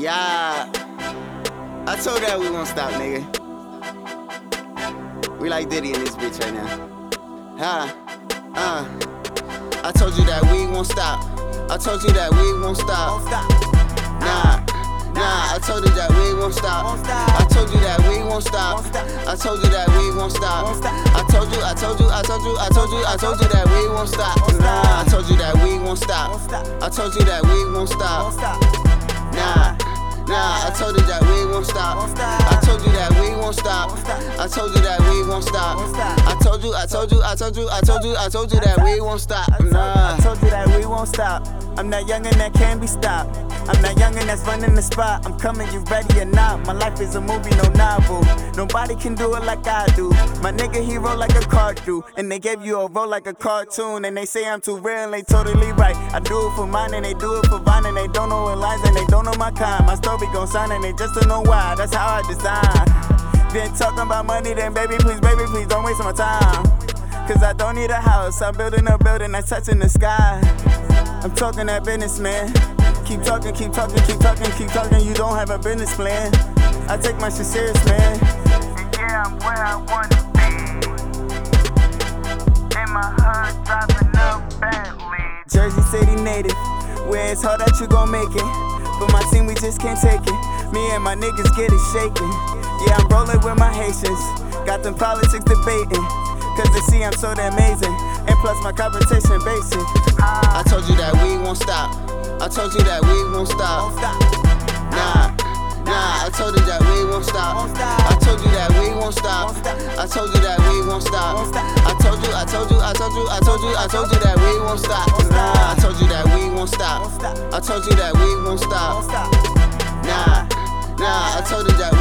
Yeah. I told that we won't stop, nigga. We like Diddy in this bitch right now. Huh? Uh. I told you that we won't stop. I told you that we won't stop. Nah. Nah, I told you that we won't stop. I told you that we won't stop. I told you that we won't stop. I told you, I told you, I told you, I told you, I told you that we won't stop. Nah, I told you that we won't stop. I told you that we won't stop. Won't stop. I told you that we won't stop. I told you, I told you, I told you, I told you, I told you that we won't stop. Nah. I told you that we won't stop. I'm that youngin' that can't be stopped. I'm that youngin' that's running the spot. I'm coming, you ready or not? My life is a movie, no novel. Nobody can do it like I do. My nigga, he roll like a card do. And they gave you a role like a cartoon. And they say I'm too real, and they totally right. I do it for mine, and they do it for Vine, and they don't know what lines, and they don't know my kind. My story gon' sign, and they just don't know why. That's how I design. Been talking about money, then baby, please, baby, please don't waste my time. Cause I don't need a house, I'm building a building that's touching the sky. I'm talking that business, man. Keep talking, keep talking, keep talking, keep talking. You don't have a business plan. I take my shit serious, man. And yeah, I'm where I wanna be. In my hood, driving up Bentley. Jersey City native, where it's hard that you gon' make it. But my team, we just can't take it. Me and my niggas get it shaking. Yeah, I'm rolling with my Haitians. Got them politics debating. Cause they see I'm so damn amazing. And plus, my competition basic. I told you that we won't stop. I told you that we won't stop. Nah, nah, I told you that we won't stop. I told you that we won't stop. I told you that we won't stop. I told you, I told you, I told you, I told you, I told you that we won't stop. Nah, I told you that we won't stop. I told you that we won't stop. Nah, nah, I told you that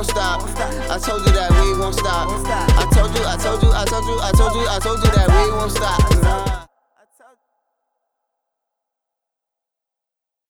won't stop. I told you that we won't stop. I told you, I told you, I told you, I told you, I told you that we won't stop.